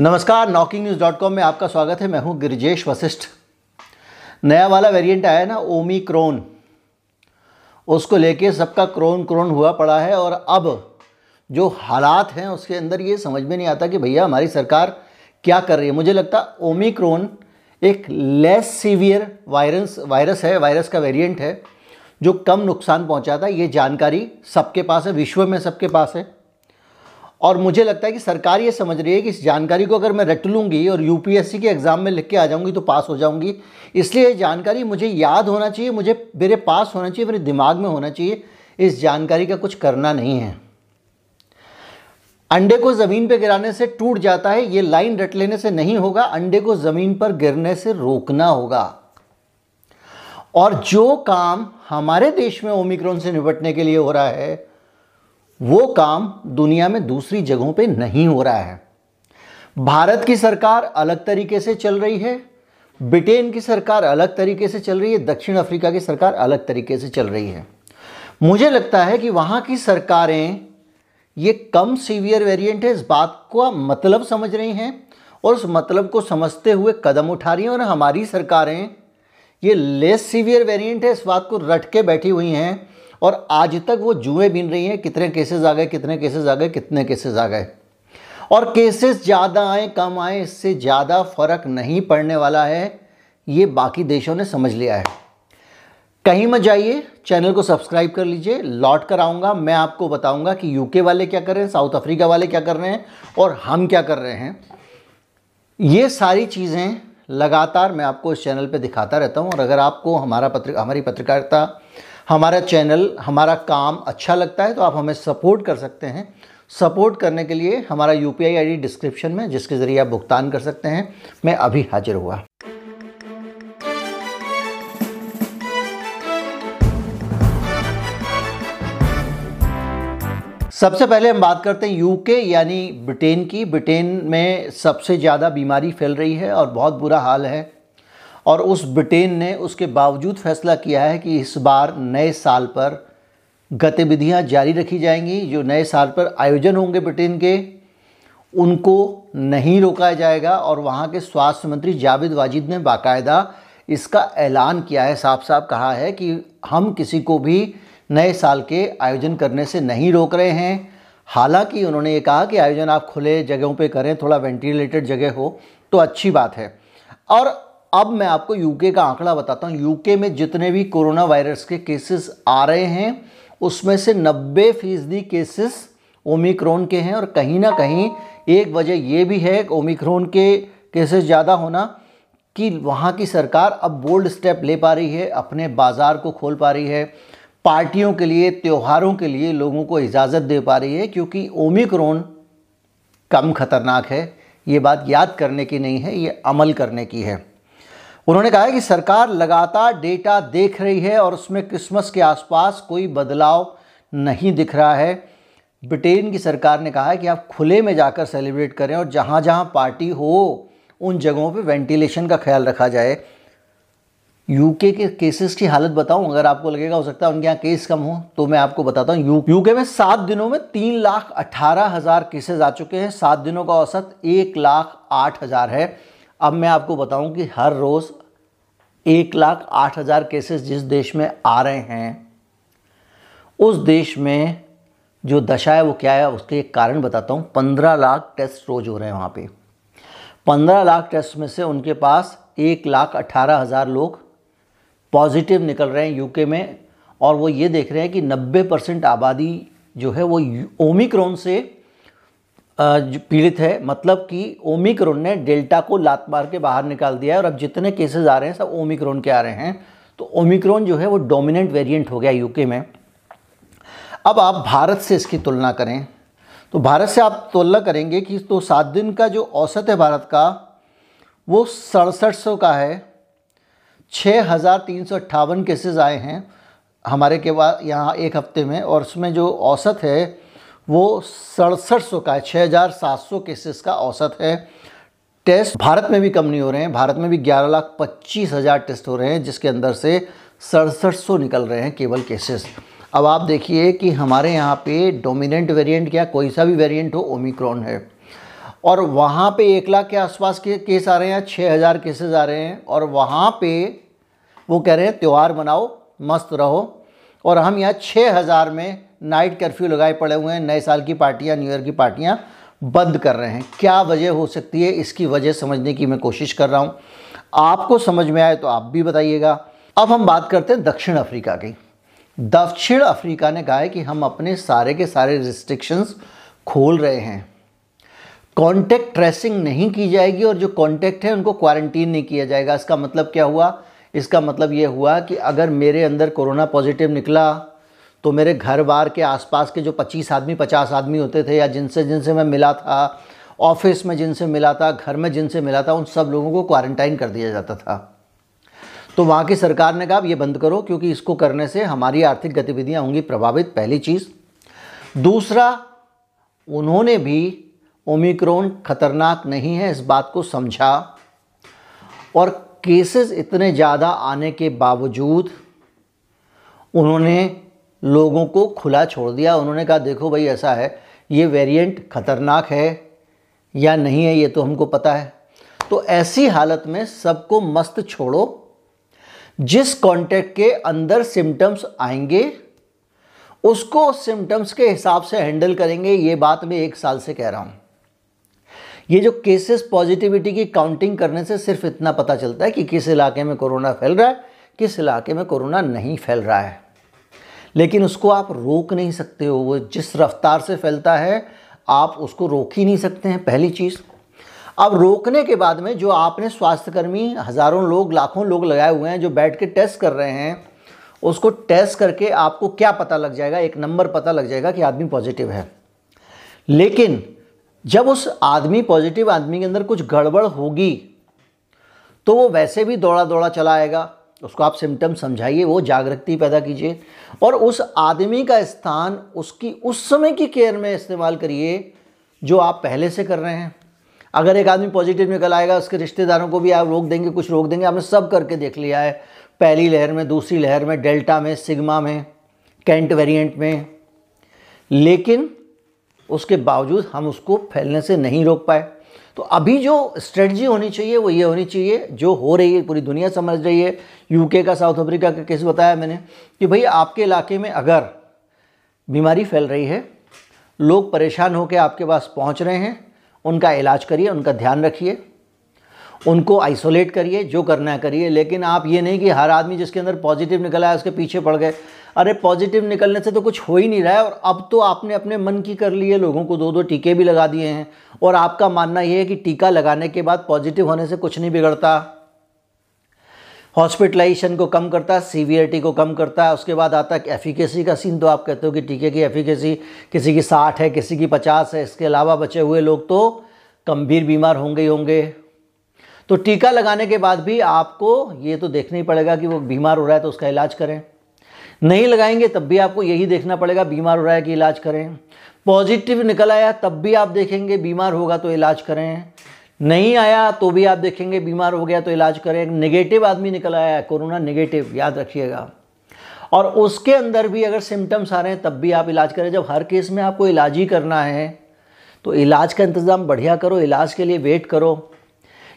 नमस्कार, knocking news dot com में आपका स्वागत है। मैं हूँ गिरिजेश वशिष्ठ। नया वाला वेरिएंट आया ना, ओमिक्रोन। उसको लेके सबका क्रोन क्रोन हुआ पड़ा है और अब जो हालात हैं उसके अंदर ये समझ में नहीं आता कि भैया हमारी सरकार क्या कर रही है। मुझे लगता ओमिक्रोन एक लेस सीवियर वायरस वायरस है वायरस का वेरिएंट है, जो कम नुकसान पहुंचाता है। ये जानकारी सबके पास है, विश्व में सबके पास है। और मुझे लगता है कि सरकार ये समझ रही है कि इस जानकारी को अगर मैं रट लूँगी और यूपीएससी के एग्ज़ाम में लिख के आ जाऊँगी तो पास हो जाऊँगी। इसलिए ये जानकारी मुझे याद होना चाहिए, मुझे मेरे पास होना चाहिए, मेरे दिमाग में होना चाहिए। इस जानकारी का कुछ करना नहीं है। अंडे को ज़मीन पर गिराने से टूट जाता है, ये लाइन रट लेने से नहीं होगा, अंडे को ज़मीन पर गिरने से रोकना होगा। और जो काम हमारे देश में ओमिक्रॉन से निपटने के लिए हो रहा है वो काम दुनिया में दूसरी जगहों पे नहीं हो रहा है। भारत की सरकार अलग तरीके से चल रही है, ब्रिटेन की सरकार अलग तरीके से चल रही है, दक्षिण अफ्रीका की सरकार अलग तरीके से चल रही है। मुझे लगता है कि वहाँ की सरकारें ये कम सीवियर वेरिएंट है, इस बात का मतलब समझ रही हैं और उस मतलब को समझते हुए कदम उठा रही हैं और हमारी सरकारें ये लेस सीवियर वेरिएंट है, इस बात को रट के बैठी हुई हैं और आज तक वो जुए बीन रही हैं, कितने केसेस आ गए, कितने केसेस आ गए, कितने केसेस आ गए। और केसेस ज़्यादा आए, कम आए, इससे ज़्यादा फ़र्क नहीं पड़ने वाला है, ये बाकी देशों ने समझ लिया है। कहीं मत जाइए, चैनल को सब्सक्राइब कर लीजिए, लौट कर आऊँगा, मैं आपको बताऊँगा कि यूके वाले क्या कर रहे हैं साउथ अफ्रीका वाले क्या कर रहे हैं, और हम क्या कर रहे हैं। ये सारी चीज़ें लगातार मैं आपको इस चैनल पे दिखाता रहता हूँ, और अगर आपको हमारा पत्र, हमारी पत्रकारिता हमारा चैनल, हमारा काम अच्छा लगता है तो आप हमें सपोर्ट कर सकते हैं। सपोर्ट करने के लिए हमारा यू पी आई डिस्क्रिप्शन में, जिसके ज़रिए आप भुगतान कर सकते हैं, मैं अभी हाजिर हुआ। सबसे पहले हम बात करते हैं यूके, यानी ब्रिटेन की। ब्रिटेन में सबसे ज़्यादा बीमारी फैल रही है और बहुत बुरा हाल है। और उस ब्रिटेन ने उसके बावजूद फैसला किया है कि इस बार नए साल पर गतिविधियाँ जारी रखी जाएँगी। जो नए साल पर आयोजन होंगे ब्रिटेन के, उनको नहीं रोका जाएगा और वहाँ के स्वास्थ्य मंत्री जावेद वाजिद ने बाकायदा इसका ऐलान किया है साफ़ साफ़ कहा है कि हम किसी को भी नए साल के आयोजन करने से नहीं रोक रहे हैं। हालाँकि उन्होंने ये कहा कि आयोजन आप खुले जगहों पे करें, थोड़ा वेंटिलेटेड जगह हो तो अच्छी बात है। और अब मैं आपको यूके का आंकड़ा बताता हूँ। यूके में जितने भी कोरोना वायरस के केसेस आ रहे हैं, उसमें से 90 फ़ीसदी केसेस ओमिक्रोन के हैं और कहीं ना कहीं एक वजह ये भी है ओमिक्रोन के केसेस ज़्यादा होना कि वहाँ की सरकार अब बोल्ड स्टेप ले पा रही है, अपने बाज़ार को खोल पा रही है, पार्टियों के लिए, त्योहारों के लिए लोगों को इजाज़त दे पा रही है क्योंकि ओमिक्रोन कम खतरनाक है। ये बात याद करने की नहीं है, ये अमल करने की है। उन्होंने कहा है कि सरकार लगातार डेटा देख रही है और उसमें क्रिसमस के आसपास कोई बदलाव नहीं दिख रहा है। ब्रिटेन की सरकार ने कहा है कि आप खुले में जाकर सेलिब्रेट करें और जहाँ जहाँ पार्टी हो, उन जगहों पे वेंटिलेशन का ख्याल रखा जाए। यूके के केसेस की हालत बताऊँ, अगर आपको लगेगा, हो सकता है उनके यहाँ केस कम हो तो मैं आपको बताता हूँ। यू, यूके में सात दिनों में तीन लाख अट्ठारह हज़ार केसेस आ चुके हैं। सात दिनों का औसत एक लाख आठ हज़ार है। अब मैं आपको बताऊँ कि हर रोज़ एक लाख आठ हज़ार केसेस जिस देश में आ रहे हैं, उस देश में जो दशा है वो क्या है, उसके एक कारण बताता हूँ। पंद्रह लाख टेस्ट रोज़ हो रहे हैं वहाँ पे। पंद्रह लाख टेस्ट में से उनके पास एक लाख अट्ठारह हज़ार लोग पॉजिटिव निकल रहे हैं यूके में, और वो ये देख रहे हैं कि नब्बे परसेंट आबादी जो है वो ओमिक्रॉन से पीड़ित है मतलब कि ओमिक्रोन ने डेल्टा को लात मार के बाहर निकाल दिया है और अब जितने केसेस आ रहे हैं, सब ओमिक्रोन के आ रहे हैं। तो ओमिक्रोन जो है, वो डोमिनेंट वेरिएंट हो गया यूके में। अब आप भारत से इसकी तुलना करें तो भारत से आप तुलना करेंगे कि तो सात दिन का जो औसत है भारत का, वो सड़सठ सौ का है। छः हज़ार तीन सौ अट्ठावन केसेज आए हैं हमारे के बाद यहाँ एक हफ़्ते में, और उसमें जो औसत है वो सड़सठ सौ का है छः हज़ार सात सौ केसेस का औसत है। टेस्ट भारत में भी कम नहीं हो रहे हैं। भारत में भी ग्यारह लाख पच्चीस हज़ार टेस्ट हो रहे हैं, जिसके अंदर से सड़सठ सौ निकल रहे हैं केवल केसेस अब आप देखिए कि हमारे यहाँ पे डोमिनेंट वेरिएंट क्या, कोई सा भी वेरिएंट हो ओमिक्रॉन है। और वहाँ पे एक लाख के आसपास के केस आ रहे हैं छः हज़ार केसेस आ रहे हैं। और वहाँ पे वो कह रहे हैं, त्यौहार मनाओ, मस्त रहो। और हम यहाँ छः हज़ार में नाइट कर्फ्यू लगाए पड़े हुए हैं, नए साल की पार्टियाँ, न्यू ईयर की पार्टियाँ बंद कर रहे हैं। क्या वजह हो सकती है? इसकी वजह समझने की मैं कोशिश कर रहा हूँ। आपको समझ में आए तो आप भी बताइएगा। अब हम बात करते हैं दक्षिण अफ्रीका की। दक्षिण अफ्रीका ने कहा है कि हम अपने सारे के सारे रिस्ट्रिक्शंस खोल रहे हैं। कॉन्टैक्ट ट्रेसिंग नहीं की जाएगी और जो कॉन्टैक्ट है उनको क्वारंटीन नहीं किया जाएगा। इसका मतलब क्या हुआ? इसका मतलब ये हुआ कि अगर मेरे अंदर कोरोना पॉजिटिव निकला तो मेरे घर बार के आसपास के जो 25 आदमी 50 आदमी होते थे या जिनसे जिनसे मैं मिला था, ऑफ़िस में जिनसे मिला था, घर में जिनसे मिला था, उन सब लोगों को क्वारंटाइन कर दिया जाता था। तो वहाँ की सरकार ने कहा ये बंद करो, क्योंकि इसको करने से हमारी आर्थिक गतिविधियाँ होंगी, प्रभावित, पहली चीज़। दूसरा, उन्होंने भी ओमिक्रोन खतरनाक नहीं है, इस बात को समझा। और केसेस इतने ज़्यादा आने के बावजूद उन्होंने लोगों को खुला छोड़ दिया। उन्होंने कहा, देखो भाई, ऐसा है, ये वेरिएंट ख़तरनाक है या नहीं है, ये तो हमको पता है। तो ऐसी हालत में सबको मस्त छोड़ो। जिस कॉन्टेक्ट के अंदर सिम्टम्स आएँगे, उसको सिम्टम्स के हिसाब से हैंडल करेंगे। ये बात मैं एक साल से कह रहा हूँ। ये जो केसेस पॉजिटिविटी की काउंटिंग करने से सिर्फ़ इतना पता चलता है कि किस इलाके में कोरोना फैल रहा है, किस इलाके में कोरोना नहीं फैल रहा है। लेकिन उसको आप रोक नहीं सकते हो, वो जिस रफ्तार से फैलता है, आप उसको रोक ही नहीं सकते हैं, पहली चीज़। अब रोकने के बाद में जो आपने स्वास्थ्यकर्मी हज़ारों लोग, लाखों लोग लगाए हुए हैं, जो बैठ के टेस्ट कर रहे हैं, उसको टेस्ट करके आपको क्या पता लग जाएगा, एक नंबर पता लग जाएगा कि आदमी पॉजिटिव है। लेकिन जब उस आदमी पॉजिटिव आदमी के अंदर कुछ गड़बड़ होगी तो वो वैसे भी दौड़ा दौड़ा चला आएगा उसको आप सिम्टम समझाइए, वो जागृति पैदा कीजिए। और उस आदमी का स्थान, उसकी, उस समय की केयर में इस्तेमाल करिए, जो आप पहले से कर रहे हैं। अगर एक आदमी पॉजिटिव निकल आएगा, उसके रिश्तेदारों को भी आप रोक देंगे, कुछ रोक देंगे, आपने सब करके देख लिया है। पहली लहर में, दूसरी लहर में, डेल्टा में, सिग्मा में, कैंट वेरिएंट में। लेकिन उसके बावजूद हम उसको फैलने से नहीं रोक पाए। तो अभी जो स्ट्रेटजी होनी चाहिए, वो ये होनी चाहिए, जो हो रही है, पूरी दुनिया समझ रही है। यूके का साउथ अफ्रीका का केस बताया मैंने कि भाई आपके इलाके में अगर बीमारी फैल रही है, लोग परेशान होकर आपके पास पहुँच रहे हैं, उनका इलाज करिए, उनका ध्यान रखिए, उनको आइसोलेट करिए, जो करना है करिए। लेकिन आप ये नहीं कि हर आदमी जिसके अंदर पॉजिटिव निकला है, उसके पीछे पड़ गए। अरे पॉजिटिव निकलने से तो कुछ हो ही नहीं रहा है और अब तो आपने अपने मन की कर ली है लोगों को दो दो टीके भी लगा दिए हैं। और आपका मानना ये है कि टीका लगाने के बाद पॉजिटिव होने से कुछ नहीं बिगड़ता। हॉस्पिटलाइजेशन को कम करता है सीवियरिटी को कम करता है उसके बाद आता है एफिकेसी का सीन तो आप कहते हो कि टीके की एफिकेसी किसी की साठ है, किसी की पचास है, इसके अलावा बचे हुए लोग तो गंभीर बीमार होंगे ही होंगे। तो टीका लगाने के बाद भी आपको ये तो देखना ही पड़ेगा कि वो बीमार हो रहा है तो उसका इलाज करें। नहीं लगाएँगे, तब भी आपको यही देखना पड़ेगा, बीमार हो रहा है कि इलाज करें। पॉजिटिव निकल आया, तब भी आप देखेंगे, बीमार होगा तो इलाज करें। नहीं आया तो भी आप देखेंगे, बीमार हो गया तो इलाज करें। नेगेटिव आदमी निकल आया है, कोरोना नेगेटिव याद रखिएगा। और उसके अंदर भी अगर सिम्टम्स आ रहे हैं, तब भी आप इलाज करें। जब हर केस में आपको इलाज ही करना है तो इलाज का इंतज़ाम बढ़िया करो, इलाज के लिए वेट करो।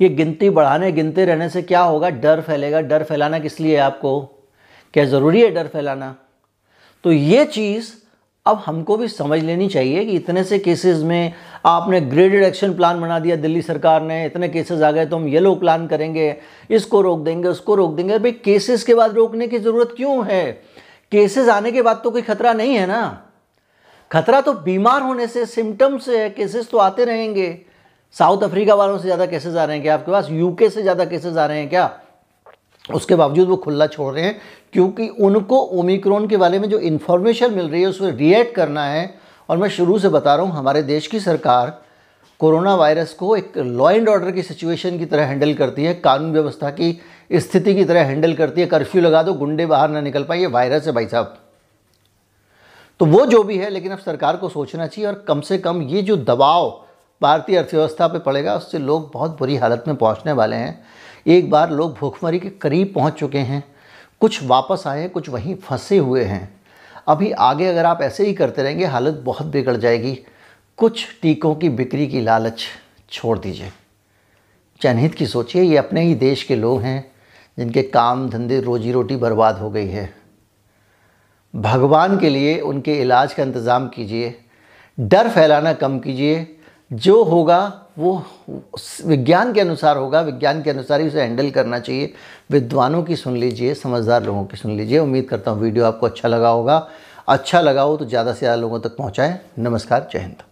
ये गिनती बढ़ाने, गिनते रहने से क्या होगा? डर फैलेगा। डर फैलाना किस लिए आपको? क्या ज़रूरी है डर फैलाना? तो ये चीज़ अब हमको भी समझ लेनी चाहिए कि इतने से केसेस में आपने ग्रेडेड एक्शन प्लान बना दिया, दिल्ली सरकार ने, इतने केसेस आ गए तो हम येलो प्लान करेंगे, इसको रोक देंगे, उसको रोक देंगे। भाई केसेस के बाद रोकने की ज़रूरत क्यों है? केसेस आने के बाद तो कोई खतरा नहीं है ना। खतरा तो बीमार होने से सिम्टम्स से है केसेस तो आते रहेंगे। साउथ अफ्रीका वालों से ज़्यादा केसेस आ रहे हैं क्या? आपके पास यूके से ज़्यादा केसेस आ रहे हैं क्या? उसके बावजूद वो खुला छोड़ रहे हैं, क्योंकि उनको ओमिक्रॉन के बारे में जो इन्फॉर्मेशन मिल रही है उस पर रिएक्ट करना है। और मैं शुरू से बता रहा हूँ, हमारे देश की सरकार कोरोना वायरस को एक लॉ एंड ऑर्डर की सिचुएशन की तरह हैंडल करती है, कानून व्यवस्था की स्थिति की तरह हैंडल करती है। कर्फ्यू लगा दो, गुंडे बाहर ना निकल पाए, ये वायरस है भाई साहब। तो वो जो भी है, लेकिन अब सरकार को सोचना चाहिए, और कम से कम ये जो दबाव भारतीय अर्थव्यवस्था पे पड़ेगा, उससे लोग बहुत बुरी हालत में पहुँचने वाले हैं। एक बार लोग भूखमरी के करीब पहुँच चुके हैं। कुछ वापस आए हैं कुछ वहीं फंसे हुए हैं। अभी आगे अगर आप ऐसे ही करते रहेंगे, हालत बहुत बिगड़ जाएगी। कुछ टीकों की बिक्री की लालच छोड़ दीजिए। जनहित की सोचिए, ये अपने ही देश के लोग हैं, जिनके काम धंधे रोजी रोटी बर्बाद हो गई है। भगवान के लिए उनके इलाज का इंतज़ाम कीजिए। डर फैलाना कम कीजिए। जो होगा, वो विज्ञान के अनुसार होगा, विज्ञान के अनुसार ही उसे हैंडल करना चाहिए। विद्वानों की सुन लीजिए, समझदार लोगों की सुन लीजिए। उम्मीद करता हूँ वीडियो आपको अच्छा लगा होगा। अच्छा लगा हो तो ज़्यादा से ज़्यादा लोगों तक पहुँचाएँ। नमस्कार, जय हिंद।